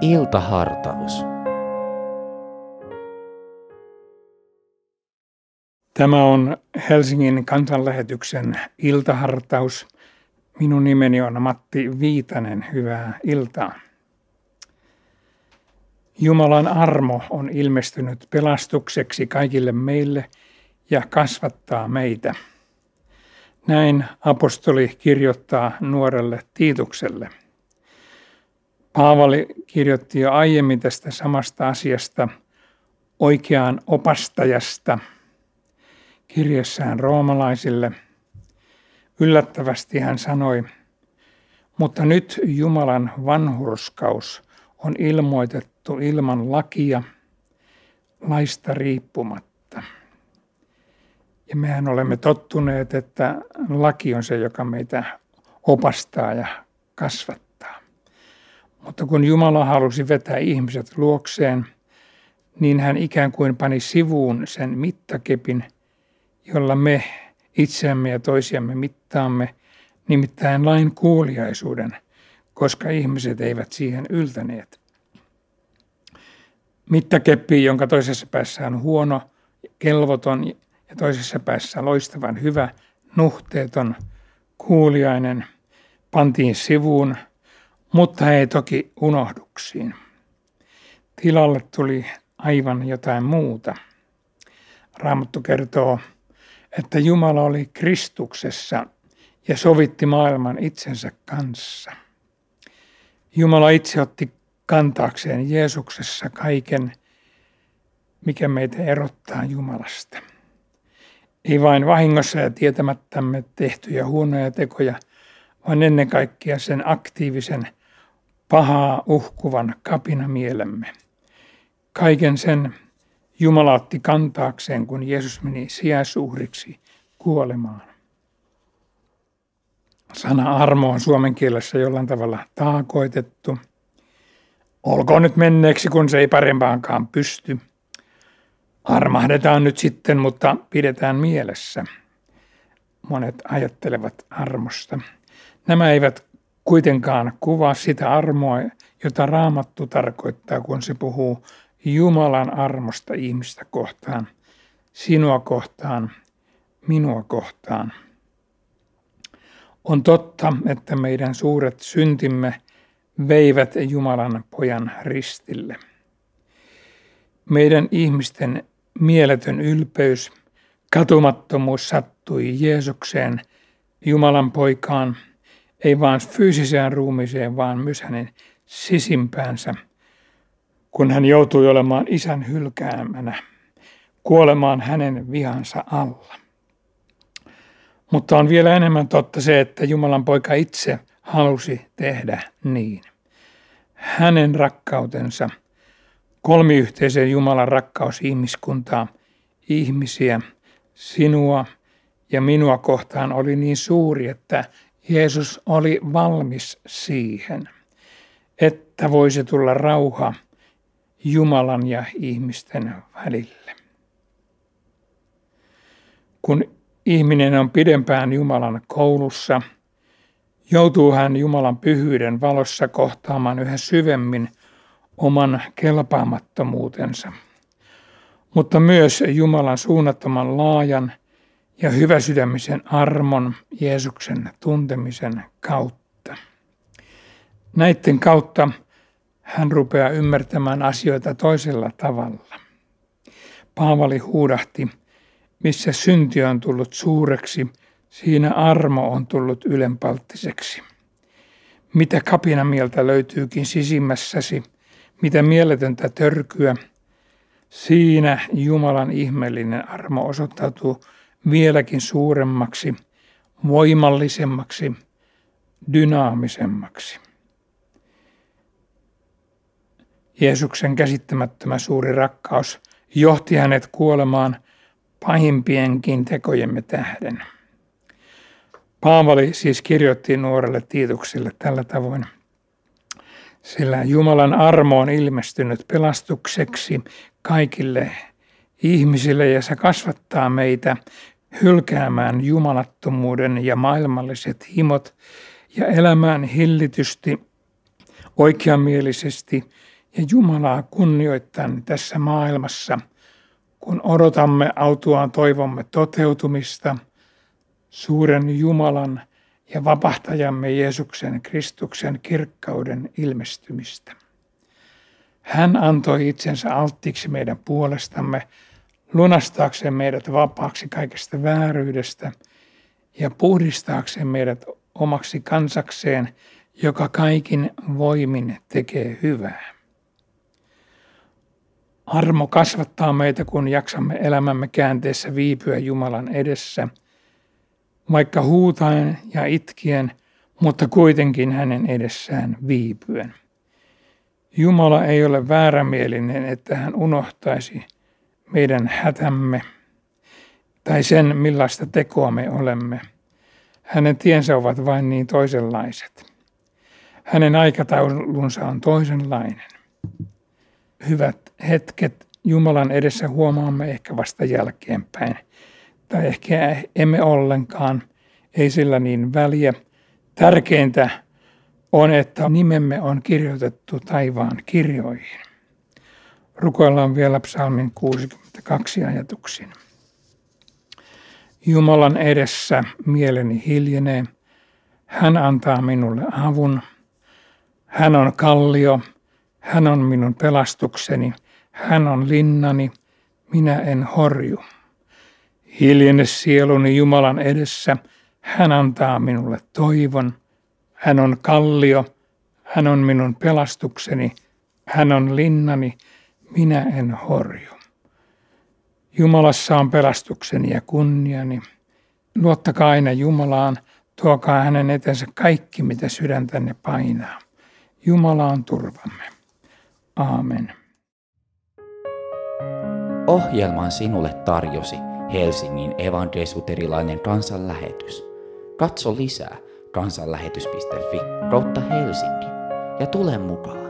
Iltahartaus. Tämä on Helsingin kansanlähetyksen iltahartaus. Minun nimeni on Matti Viitanen. Hyvää iltaa. Jumalan armo on ilmestynyt pelastukseksi kaikille meille ja kasvattaa meitä. Näin apostoli kirjoittaa nuorelle Tiitukselle. Paavali kirjoitti jo aiemmin tästä samasta asiasta oikeaan opastajasta kirjassaan roomalaisille. Yllättävästi hän sanoi, mutta nyt Jumalan vanhurskaus on ilmoitettu ilman lakia, laista riippumatta. Ja mehän olemme tottuneet, että laki on se, joka meitä opastaa ja kasvattaa. Mutta kun Jumala halusi vetää ihmiset luokseen, niin hän ikään kuin pani sivuun sen mittakepin, jolla me itseämme ja toisiamme mittaamme, nimittäin lain kuuliaisuuden, koska ihmiset eivät siihen yltäneet. Mittakeppi, jonka toisessa päässä on huono, kelvoton ja toisessa päässä loistavan hyvä, nuhteeton, kuuliainen, pantiin sivuun – mutta ei toki unohduksiin. Tilalle tuli aivan jotain muuta. Raamattu kertoo, että Jumala oli Kristuksessa ja sovitti maailman itsensä kanssa. Jumala itse otti kantaakseen Jeesuksessa kaiken, mikä meitä erottaa Jumalasta. Ei vain vahingossa ja tietämättämme tehtyjä huonoja tekoja, vaan ennen kaikkea sen aktiivisen pahaa uhkuvan kapinamielemme. Kaiken sen Jumala otti kantaakseen, kun Jeesus meni sijaisuhriksi kuolemaan. Sana armo on suomen kielessä jollain tavalla taakoitettu. Olkoon nyt menneeksi, kun se ei parempaankaan pysty. Armahdetaan nyt sitten, mutta pidetään mielessä. Monet ajattelevat armosta. Nämä eivät kuitenkaan kuvaa sitä armoa, jota raamattu tarkoittaa, kun se puhuu Jumalan armosta ihmistä kohtaan, sinua kohtaan, minua kohtaan. On totta, että meidän suuret syntimme veivät Jumalan pojan ristille. Meidän ihmisten mieletön ylpeys, katumattomuus sattui Jeesukseen, Jumalan poikaan – ei vain fyysiseen ruumiiseen, vaan myös hänen sisimpäänsä, kun hän joutui olemaan isän hylkäämänä, kuolemaan hänen vihansa alla. Mutta on vielä enemmän totta se, että Jumalan poika itse halusi tehdä niin. Hänen rakkautensa, kolmiyhteisen Jumalan rakkaus ihmiskuntaa, ihmisiä, sinua ja minua kohtaan oli niin suuri, että Jeesus oli valmis siihen, että voisi tulla rauha Jumalan ja ihmisten välille. Kun ihminen on pidempään Jumalan koulussa, joutuu hän Jumalan pyhyyden valossa kohtaamaan yhä syvemmin oman kelpaamattomuutensa, mutta myös Jumalan suunnattoman laajan ja hyväsydämisen armon Jeesuksen tuntemisen kautta. Näiden kautta hän rupeaa ymmärtämään asioita toisella tavalla. Paavali huudahti, missä synti on tullut suureksi, siinä armo on tullut ylenpalttiseksi. Mitä kapinamieltä löytyykin sisimmässäsi, mitä mieletöntä törkyä, siinä Jumalan ihmeellinen armo osoittautuu vieläkin suuremmaksi, voimallisemmaksi, dynaamisemmaksi. Jeesuksen käsittämättömä suuri rakkaus johti hänet kuolemaan pahimpienkin tekojemme tähden. Paavali siis kirjoitti nuorelle Tiitukselle tällä tavoin. Sillä Jumalan armo on ilmestynyt pelastukseksi kaikille ihmisille ja se kasvattaa meitä hylkäämään jumalattomuuden ja maailmalliset himot ja elämään hillitysti oikeamielisesti ja Jumalaa kunnioittain tässä maailmassa, kun odotamme autuaan toivomme toteutumista, suuren Jumalan ja vapahtajamme Jeesuksen Kristuksen kirkkauden ilmestymistä. Hän antoi itsensä alttiiksi meidän puolestamme, lunastaakseen meidät vapaaksi kaikesta vääryydestä ja puhdistaakseen meidät omaksi kansakseen, joka kaikin voimin tekee hyvää. Armo kasvattaa meitä, kun jaksamme elämämme käänteessä viipyä Jumalan edessä, vaikka huutaen ja itkien, mutta kuitenkin hänen edessään viipyen. Jumala ei ole väärämielinen, että hän unohtaisi meidän hätämme tai sen, millaista tekoa me olemme. Hänen tiensä ovat vain niin toisenlaiset. Hänen aikataulunsa on toisenlainen. Hyvät hetket Jumalan edessä huomaamme ehkä vasta jälkeenpäin. Tai ehkä emme ollenkaan, ei sillä niin väliä. Tärkeintä on, että nimemme on kirjoitettu taivaan kirjoihin. Rukoillaan vielä psalmin 62 ajatuksin. Jumalan edessä mieleni hiljenee. Hän antaa minulle avun. Hän on kallio. Hän on minun pelastukseni. Hän on linnani. Minä en horju. Hiljene sieluni Jumalan edessä. Hän antaa minulle toivon. Hän on kallio, hän on minun pelastukseni, hän on linnani, minä en horju. Jumalassa on pelastukseni ja kunniani. Luottakaa aina Jumalaan, tuokaa hänen etensä kaikki, mitä sydäntänne painaa. Jumala on turvamme. Aamen. Ohjelman sinulle tarjosi Helsingin evankelisuterilainen kansanlähetys. Katso lisää kansanlähetys.fi kautta Helsinki ja tule mukaan.